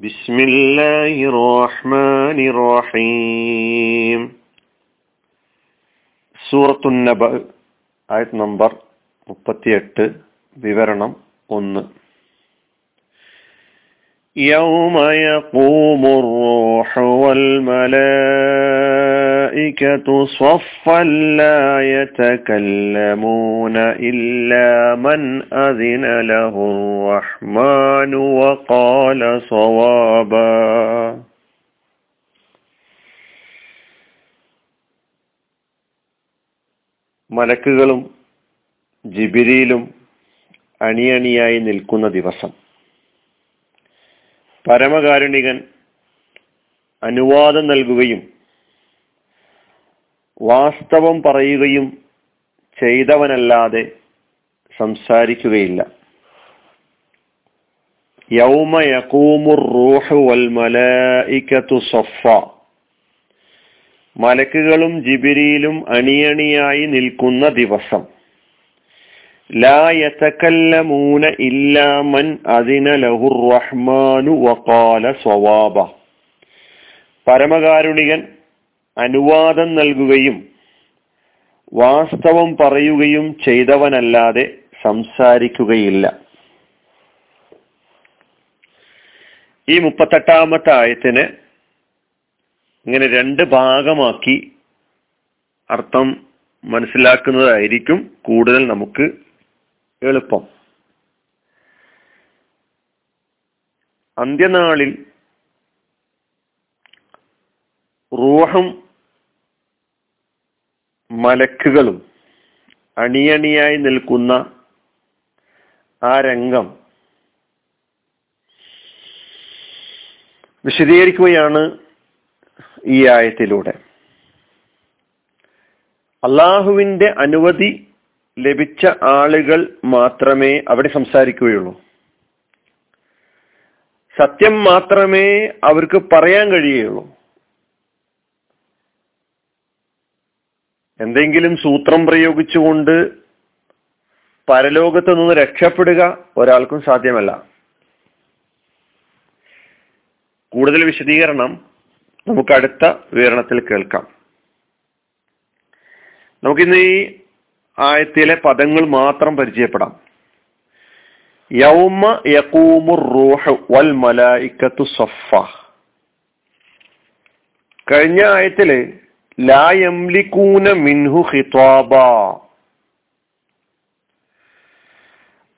بسم الله الرحمن الرحيم സൂറത്തു നബ ആയത് നമ്പർ മുപ്പത്തിയെട്ട് വിവരണം ഒന്ന് يوم يقوم الروح والملائكة صفا لا يتكلمون إلا من أذن له الرحمن وقال صوابا മലക്കുകളും ജിബിരിയിലും അണിയണിയായി നിൽക്കുന്ന ദിവസം പരമകാരുണികൻ അനുവാദം നൽകുകയും വാസ്തവം പറയുകയും ചെയ്തവനല്ലാതെ സംസാരിക്കുകയില്ല. യൗമ റൂഹു വൽ മലഇക്കത്തു സഫ മലക്കുകളും ജിബിരിയിലും അണിയണിയായി നിൽക്കുന്ന ദിവസം. ലാ യതകല്ലമൂന ഇല്ലാ മൻ അദിന ലഹുർ റഹ്മാനു വഖാല സ്വവാബ. പരമകാരുണികൻ അനുവാദം നൽകുകയും വാസ്തവം പറയുകയും ചെയ്തവനല്ലാതെ സംസാരിക്കുകയില്ല. ഈ മുപ്പത്തെട്ടാമത്തെ ആയത്തിന് ഇങ്ങനെ രണ്ട് ഭാഗമാക്കി അർത്ഥം മനസ്സിലാക്കുന്നതായിരിക്കും കൂടുതൽ നമുക്ക് എളുപ്പം. അന്ത്യനാളിൽ റൂഹും മലക്കുകളും അണിയണിയായി നിൽക്കുന്ന ആ രംഗം വിശദീകരിക്കുകയാണ് ഈ ആയത്തിലൂടെ. അള്ളാഹുവിന്റെ അനുമതി ലഭിച്ച ആളുകൾ മാത്രമേ അവിടെ സംസാരിക്കുകയുള്ളൂ. സത്യം മാത്രമേ അവർക്ക് പറയാൻ കഴിയുള്ളൂ എന്തെങ്കിലും സൂത്രം പ്രയോഗിച്ചുകൊണ്ട് പരലോകത്ത് നിന്ന് രക്ഷപ്പെടുക ഒരാൾക്കും സാധ്യമല്ല. കൂടുതൽ വിശദീകരണം നമുക്ക് അടുത്ത വിവരണത്തിൽ കേൾക്കാം. നമുക്കിന്ന് ഈ ആയത്തിലെ പദങ്ങൾ മാത്രം പരിചയപ്പെടാം. യൗമ യകൂമുർ റൂഹ് വൽ മലായിക്കത്തു സഫ കഴിഞ്ഞ ആയത്തിൽ ലാ മിൻഹു ഖിതാബ.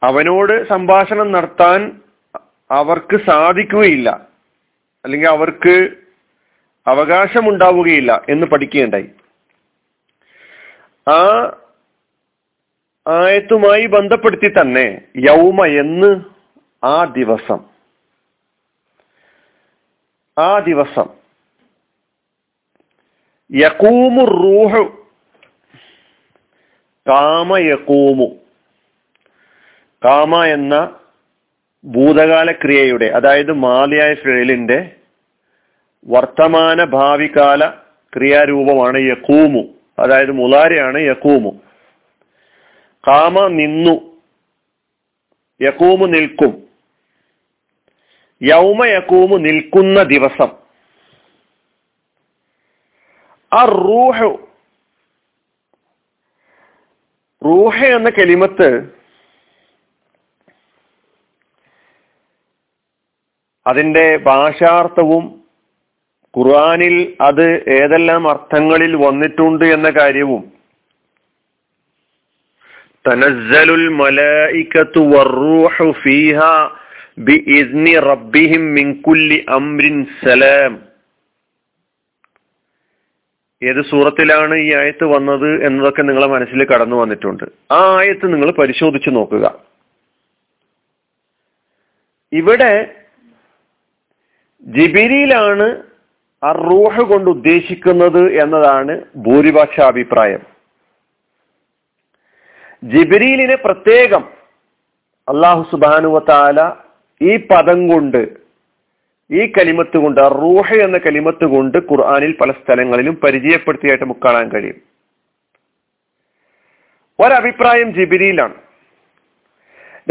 അവനോട് സംഭാഷണം നടത്താൻ അവർക്ക് സാധിക്കുകയില്ല. അല്ലെങ്കിൽ അവർക്ക് അവകാശമുണ്ടാവുകയില്ല എന്ന് പഠിക്കുകയുണ്ടായി. ആ ആയത്തുമായി ബന്ധപ്പെടുത്തി തന്നെ യൗമ എന്ന് ആ ദിവസം. ആ ദിവസം. യക്കൂമു റൂഹു. കാമ യക്കൂമു കാമ എന്ന ഭൂതകാല ക്രിയയുടെ അതായത് മാലിയായ ഫേലിന്റെ വർത്തമാന ഭാവികാല ക്രിയാരൂപമാണ് യക്കൂമു അതായത് മുലാരയാണ് യക്കൂമു കാമ നിന്നു. യക്കൂമു നിൽക്കും. യൗമ യക്കൂമു നിൽക്കുന്ന ദിവസം. റൂഹ് റൂഹ എന്ന കെലിമത്ത് അതിന്റെ ഭാഷാർത്ഥവും ഖുർആാനിൽ അത് ഏതെല്ലാം അർത്ഥങ്ങളിൽ വന്നിട്ടുണ്ട് എന്ന കാര്യവും. തനസ്സലുൽ മലായികത്തു വറൂഹു ഫീഹ ബിഇസ്നി റബ്ബിഹിം മിൻ കുല്ലി അംരിൻ സലാം. ഏത് സൂറത്തിലാണ് ഈ ആയത്ത് വന്നത് എന്നതൊക്കെ നിങ്ങളെ മനസ്സിൽ കടന്നു വന്നിട്ടുണ്ട്. ആ ആയത്ത് നിങ്ങൾ പരിശോധിച്ചു നോക്കുക. ഇവിടെ ജിബിരിയിലാണ് അറൂഹ് കൊണ്ട് ഉദ്ദേശിക്കുന്നത് എന്നതാണ് ഭൂരിപക്ഷ അഭിപ്രായം ജിബിരിയിലിനെ പ്രത്യേകം അള്ളാഹു സുബാനുവത്താല ഈ പദം കൊണ്ട് ഈ കലിമത്ത് കൊണ്ട് റൂഹ എന്ന കലിമത്ത് കൊണ്ട് ഖുർആാനിൽ പല സ്ഥലങ്ങളിലും പരിചയപ്പെടുത്തിയായിട്ട് നമുക്ക് കാണാൻ കഴിയും. ഒരഭിപ്രായം ജിബിരിയിലാണ്.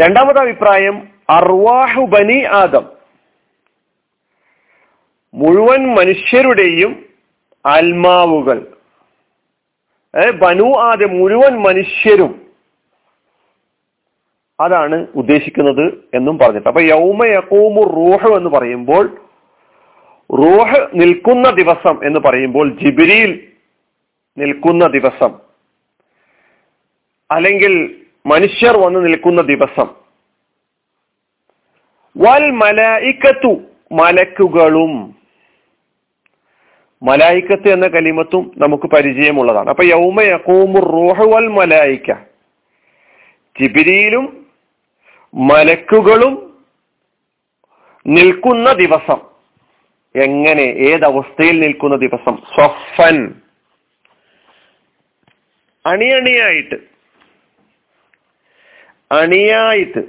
രണ്ടാമത് അഭിപ്രായം അർവാഹു ബനി ആദം. മുഴുവൻ മനുഷ്യരുടെയും ആത്മാവുകൾ ബനു ആദം മുഴുവൻ മനുഷ്യരും അതാണ് ഉദ്ദേശിക്കുന്നത് എന്നും പറഞ്ഞിട്ട്. അപ്പൊ യൗമ യക്കൂമു റൂഹ് എന്ന് പറയുമ്പോൾ റൂഹ് നിൽക്കുന്ന ദിവസം എന്ന് പറയുമ്പോൾ ജിബിരിയിൽ നിൽക്കുന്ന ദിവസം അല്ലെങ്കിൽ മനുഷ്യർ വന്ന് നിൽക്കുന്ന ദിവസം വൽ മലായിക്കത്തു മലക്കുകളും മലായിക്കത്ത് എന്ന കലിമത്തും നമുക്ക് പരിചയമുള്ളതാണ്. അപ്പൊ യൗമ യക്കൂമു റൂഹ് വൽ മലായിക്ക ജിബിരിയിലും മലക്കുകളും നിൽക്കുന്ന ദിവസം. എങ്ങനെ? ഏതവസ്ഥയിൽ നിൽക്കുന്ന ദിവസം? സ്വഫൻ അണിയണിയായിട്ട്. അണിയായിട്ട്.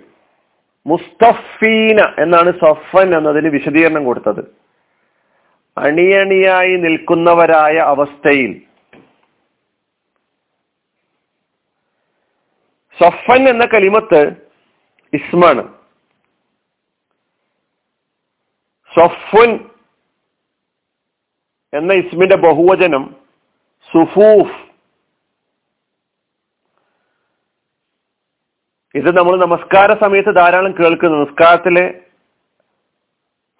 മുസ്തഫീന എന്നാണ് സഫൻ എന്നതിന് വിശദീകരണം കൊടുത്തത്. അണിയണിയായി നിൽക്കുന്നവരായ അവസ്ഥയിൽ. സഫൻ എന്ന കലിമത്ത് ഇസ്മാണ്. സഫുൻ എന്ന ഇസ്മിന്റെ ബഹുവചനം സുഫൂഫ്. ഇത് നമ്മൾ നമസ്കാര സമയത്ത് ധാരാളം കേൾക്കുന്നു. നമസ്കാരത്തിലെ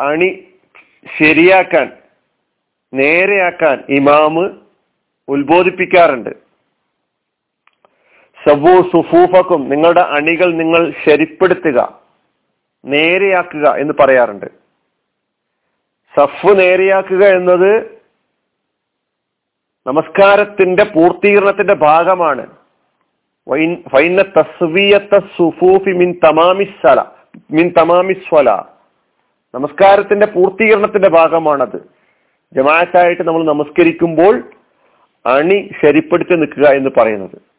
അണി ശരിയാക്കാൻ നേരെയാക്കാൻ ഇമാമ് ഉത്ബോധിപ്പിക്കാറുണ്ട്. സബു സുഫൂഫക്കും നിങ്ങളുടെ അണികൾ നിങ്ങൾ ശരിപ്പെടുത്തുക നേരെയാക്കുക എന്ന് പറയാറുണ്ട്. സഫ് നേരെയാക്കുക എന്നത് നമസ്കാരത്തിന്റെ പൂർത്തീകരണത്തിന്റെ ഭാഗമാണ്. നമസ്കാരത്തിന്റെ പൂർത്തീകരണത്തിന്റെ ഭാഗമാണത്. ജമാഅത്തായിട്ട് നമ്മൾ നമസ്കരിക്കുമ്പോൾ അണി ശരിപ്പെടുത്തി നിൽക്കുക എന്ന് പറയുന്നത്.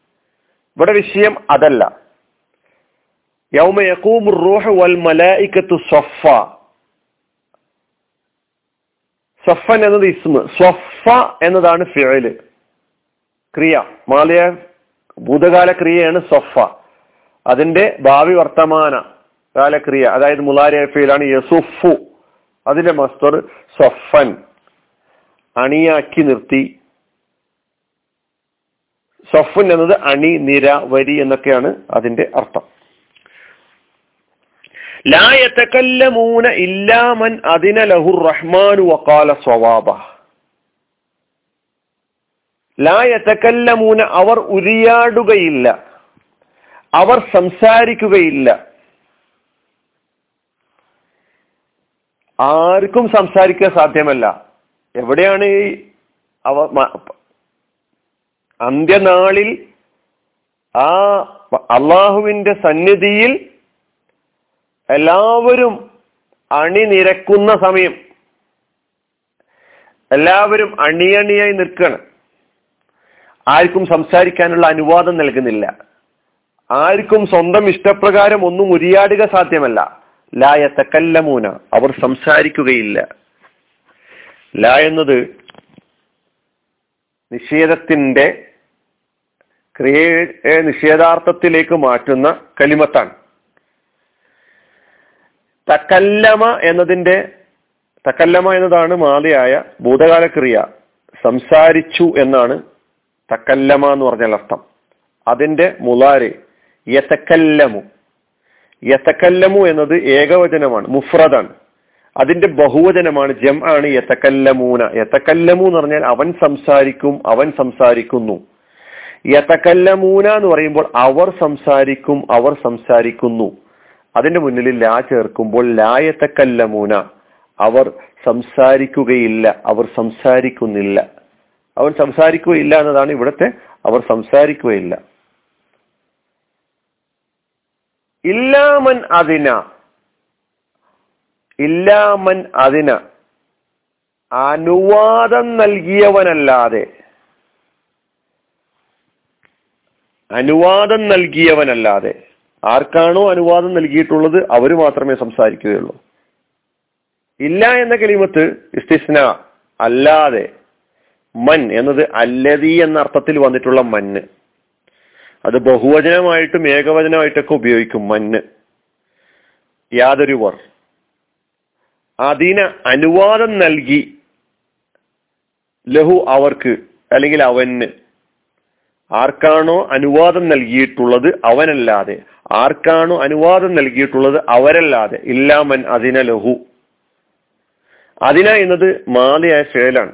ഇവിടെ വിഷയം അതല്ല. യൗമ റൂഹ് വൽ മലായിക്കത്തു സഫ സഫൻ എന്നത് ഇസ്മ. സ്വഫ എന്നതാണ് ഫിഴൽ ക്രിയ. മാലിയ ഭൂതകാല ക്രിയയാണ് സൊഫ അതിന്റെ ഭാവി വർത്തമാന കാലക്രിയ. അതായത് മുലാരിയഫയിലാണ് യസുഫു. അതിന്റെ മസ്തർ സൊഫൻ അണിയാക്കി നിർത്തി. സൊഫൻ എന്നത് അണി നിര വരി എന്നൊക്കെയാണ് അതിന്റെ അർത്ഥം. ലായത്തക്കല്ലമൂന ഇല്ലാമൻ അതിന ലഹുർ റഹ്മാനു വക്കാല സ്വവാബ. ലായത്തക്കല്ലമൂന അവർ ഉരിയാടുകയില്ല. അവർ സംസാരിക്കുകയില്ല. ആർക്കും സംസാരിക്കാൻ സാധ്യമല്ല. എവിടെയാണ് ഈ അവ അന്ത്യനാളിൽ ആ അള്ളാഹുവിന്റെ സന്നിധിയിൽ എല്ലാവരും അണിനിരക്കുന്ന സമയം. എല്ലാവരും അണിയണിയായി നിൽക്കണം. ആർക്കും സംസാരിക്കാനുള്ള അനുവാദം നൽകുന്നില്ല. ആർക്കും സ്വന്തം ഇഷ്ടപ്രകാരം ഒന്നും ഉരിയാടുക സാധ്യമല്ല. ലായ തക്കല്ലമൂന അവർ സംസാരിക്കുകയില്ല. ല എന്നത് നിഷേധത്തിന്റെ ക്രിയയെ നിഷേധാർത്ഥത്തിലേക്ക് മാറ്റുന്ന കലിമത്താണ്. തക്കല്ലമ എന്നതിന്റെ തക്കല്ലമ എന്നതാണ് മാതയായ ഭൂതകാല ക്രിയ സംസാരിച്ചു എന്നാണ് തക്കല്ലമ എന്ന് പറഞ്ഞാൽ അർത്ഥം. അതിന്റെ മുലാര് യതക്കല്ലമു. യതക്കല്ലമു എന്നത് ഏകവചനമാണ് മുഫ്രദാണ്. അതിന്റെ ബഹുവചനമാണ് ജം ആണ് യതക്കല്ലമൂന യതക്കല്ലമു എന്ന് പറഞ്ഞാൽ അവൻ സംസാരിക്കും അവൻ സംസാരിക്കുന്നു. യതക്കല്ലമൂന എന്ന് പറയുമ്പോൾ അവർ സംസാരിക്കും അവർ സംസാരിക്കുന്നു. അതിന്റെ മുന്നിൽ ലാ ചേർക്കുമ്പോൾ ലായത്തക്കല്ലമൂന അവർ സംസാരിക്കുകയില്ല അവർ സംസാരിക്കുന്നില്ല. അവർ സംസാരിക്കുകയില്ല എന്നതാണ് ഇവിടുത്തെ അവർ സംസാരിക്കുകയില്ല. ഇല്ലാമൻ അതിന. ഇല്ലാമൻ അതിന അനുവാദം നൽകിയവനല്ലാതെ. അനുവാദം നൽകിയവനല്ലാതെ. ആർക്കാണോ അനുവാദം നൽകിയിട്ടുള്ളത് അവർ മാത്രമേ സംസാരിക്കുകയുള്ളൂ. ഇല്ല എന്ന കലിമത്ത് ഇസ്തിസ്ന അല്ലാതെ മൻ എന്നത് അല്ലതി എന്ന അർത്ഥത്തിൽ വന്നിട്ടുള്ള മഞ്ഞ് അത് ബഹുവചനമായിട്ടും ഏകവചനമായിട്ടൊക്കെ ഉപയോഗിക്കും മഞ്ഞ് യാതൊരു വർ. അതിന് അനുവാദം നൽകി ലഹു അവർക്ക് അല്ലെങ്കിൽ അവന്. ആർക്കാണോ അനുവാദം നൽകിയിട്ടുള്ളത് അവനല്ലാതെ. ആർക്കാണോ അനുവാദം നൽകിയിട്ടുള്ളത് അവരല്ലാതെ. ഇല്ലാമൻ അതിന ലഹു. അതിന എന്നത് മാതയായ ഫേലാണ്.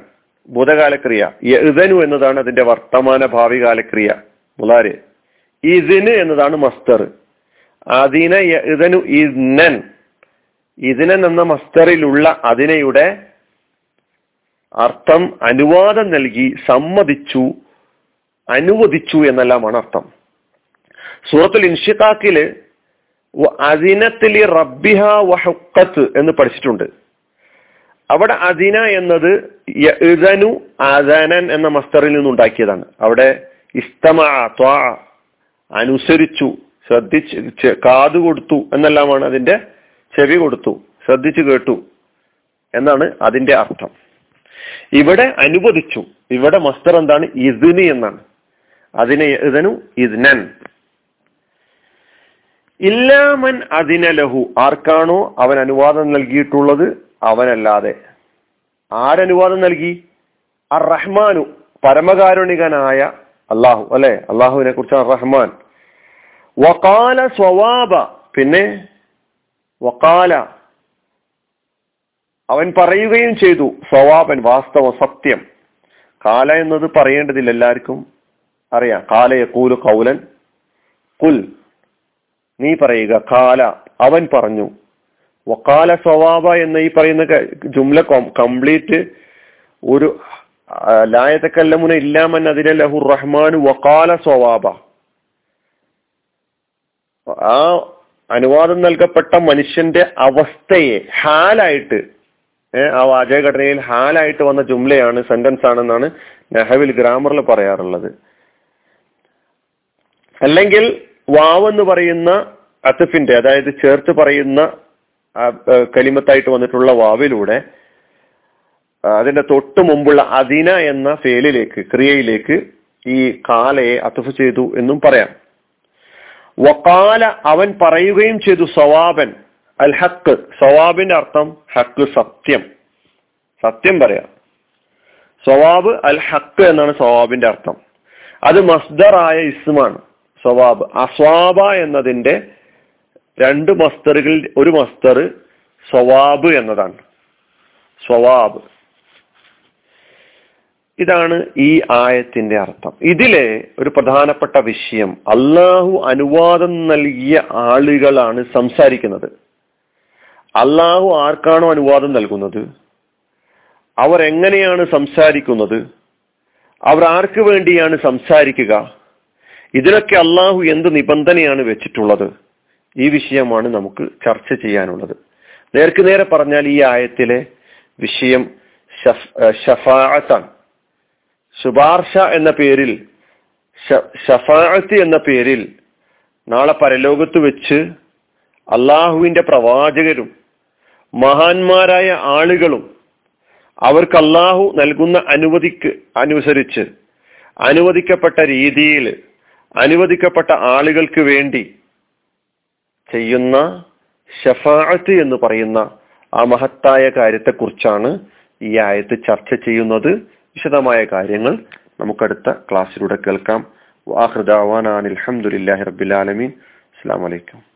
ഭൂതകാലക്രിയ. യഅ്ദനു എന്നതാണ് അതിന്റെ വർത്തമാന ഭാവി കാലക്രിയ. മുതാരെ. ഇതിന് എന്നതാണ് മസ്തർ. അതിന യഅ്ദനു ഇദ്നൻ ഇതിനൻ എന്ന മസ്തറിലുള്ള അതിനയുടെ അർത്ഥം അനുവാദം നൽകി സമ്മതിച്ചു അനുവദിച്ചു എന്നെല്ലാമാണ് അർത്ഥം. സൂറത്തുൽ ഇൻഷിഖാക്കിൽ അതിനത്തിൽ റബ്ബിഹ വഹുക്കത്ത് എന്ന് പഠിച്ചിട്ടുണ്ട്. അവിടെ അതിന എന്നത് ഇതനു അദനൻ എന്ന മസ്തറിൽ നിന്നുണ്ടാക്കിയതാണ് അവിടെ ഇസ്തമ അനുസരിച്ചു ശ്രദ്ധിച്ച് കാതുകൊടുത്തു എന്നെല്ലാമാണ് അതിന്റെ ചെവി കൊടുത്തു ശ്രദ്ധിച്ചു കേട്ടു എന്നാണ് അതിന്റെ അർത്ഥം. ഇവിടെ അനുവദിച്ചു ഇവിടെ മസ്തർ എന്താണ്? ഇതിന് എന്നാണ്. അതിനെ ഇതനു ഇദ്നൻ ഇല്ലാമൻ അതിന ലഹു. ആർക്കാണോ അവൻ അനുവാദം നൽകിയിട്ടുള്ളത്? അവനല്ലാതെ. ആരനുവാദം നൽകി? അർ റഹ്മാനു പരമകാരുണികനായ അള്ളാഹു അല്ലെ? അള്ളാഹുവിനെ കുറിച്ച് അർ റഹ്മാൻ വകാല സ്വവാബ. പിന്നെ വക്കാല. അവൻ പറയുകയും ചെയ്തു സ്വവാബൻ വാസ്തവ സത്യം. കാല എന്നത് പറയേണ്ടതില്ല എല്ലാവർക്കും അറിയാം. കാലയെ കൂലു കൗലൻ കുൽ നീ പറയുക കാല. അവൻ പറഞ്ഞു വക്കാല സ്വവാബ എന്ന് ഈ പറയുന്ന ജുംല കംപ്ലീറ്റ് ഒരു ലായത്തക്കല്ലമുന ഇല്ലാമൻ അതിലെ ലഹു റഹ്മാൻ വക്കാല സ്വവാബ ആ അനുവാദം നൽകപ്പെട്ട മനുഷ്യന്റെ അവസ്ഥയെ ഹാലായിട്ട് ആ വാചകഘടനയിൽ ഹാലായിട്ട് വന്ന ജുംലയാണ് സെന്റൻസ് ആണെന്നാണ് നെഹവിൽ ഗ്രാമറിൽ പറയാറുള്ളത്. അല്ലെങ്കിൽ വാവ് എന്ന് പറയുന്ന അത്തഫിന്റെ അതായത് ചേർത്ത് പറയുന്ന കലിമത്തായിട്ട് വന്നിട്ടുള്ള വാവിലൂടെ അതിന്റെ തൊട്ട് മുമ്പുള്ള അതിന എന്ന ഫേലിലേക്ക് ക്രിയയിലേക്ക് ഈ കാലയെ അത്തഫ് ചെയ്തു എന്നും പറയാം. വക്കാല അവൻ പറയുകയും ചെയ്തു സവാബൻ അൽ ഹക്ക് സവാബിന്റെ അർത്ഥം ഹക്ക് സത്യം. സത്യം പറയാം. സവാബ് അൽ ഹക്ക് എന്നാണ് സവാബിന്റെ അർത്ഥം. അത് മസ്ദറായ ഇസ്മാണ് സവാബ്. അസ്വാബ എന്നതിന്റെ രണ്ട് മസ്തറുകളിൽ ഒരു മസ്തർ സ്വവാബ് എന്നതാണ്. സ്വവാബ് ഇതാണ് ഈ ആയത്തിന്റെ അർത്ഥം. ഇതിലെ ഒരു പ്രധാനപ്പെട്ട വിഷയം അള്ളാഹു അനുവാദം നൽകിയ ആളുകളാണ് സംസാരിക്കുന്നത്. അള്ളാഹു ആർക്കാണോ അനുവാദം നൽകുന്നത്? അവർ എങ്ങനെയാണ് സംസാരിക്കുന്നത്? അവർ ആർക്ക് വേണ്ടിയാണ് സംസാരിക്കുക? ഇതിലൊക്കെ അള്ളാഹു എന്ത് നിബന്ധനയാണ് വെച്ചിട്ടുള്ളത്? ഈ വിഷയമാണ് നമുക്ക് ചർച്ച ചെയ്യാനുള്ളത്. നേർക്ക് നേരെ പറഞ്ഞാൽ ഈ ആയത്തിലെ വിഷയം ഷഫാഅത്താണ്. ശുപാർശ എന്ന പേരിൽ ഷഫാഅത്ത് എന്ന പേരിൽ നാളെ പരലോകത്ത് വെച്ച് അള്ളാഹുവിന്റെ പ്രവാചകരും മഹാന്മാരായ ആളുകളും അവർക്ക് അള്ളാഹു നൽകുന്ന അനുമതിക്ക് അനുസരിച്ച് അനുവദിക്കപ്പെട്ട രീതിയിൽ അനുവദിക്കപ്പെട്ട ആളുകൾക്ക് വേണ്ടി ചെയ്യുന്ന ഷഫാഅത്ത് എന്ന് പറയുന്ന ആ മഹത്തായ കാര്യത്തെക്കുറിച്ചാണ് ഈ ആയത്ത് ചർച്ച ചെയ്യുന്നത്. വിശദമായ കാര്യങ്ങൾ നമുക്കടുത്ത ക്ലാസ്സിലൂടെ കേൾക്കാം. വാഹൃദാവാൻ അലഹമുല്ലാഹി റബ്ബിലാലമീൻ അസ്സാം വലൈക്കും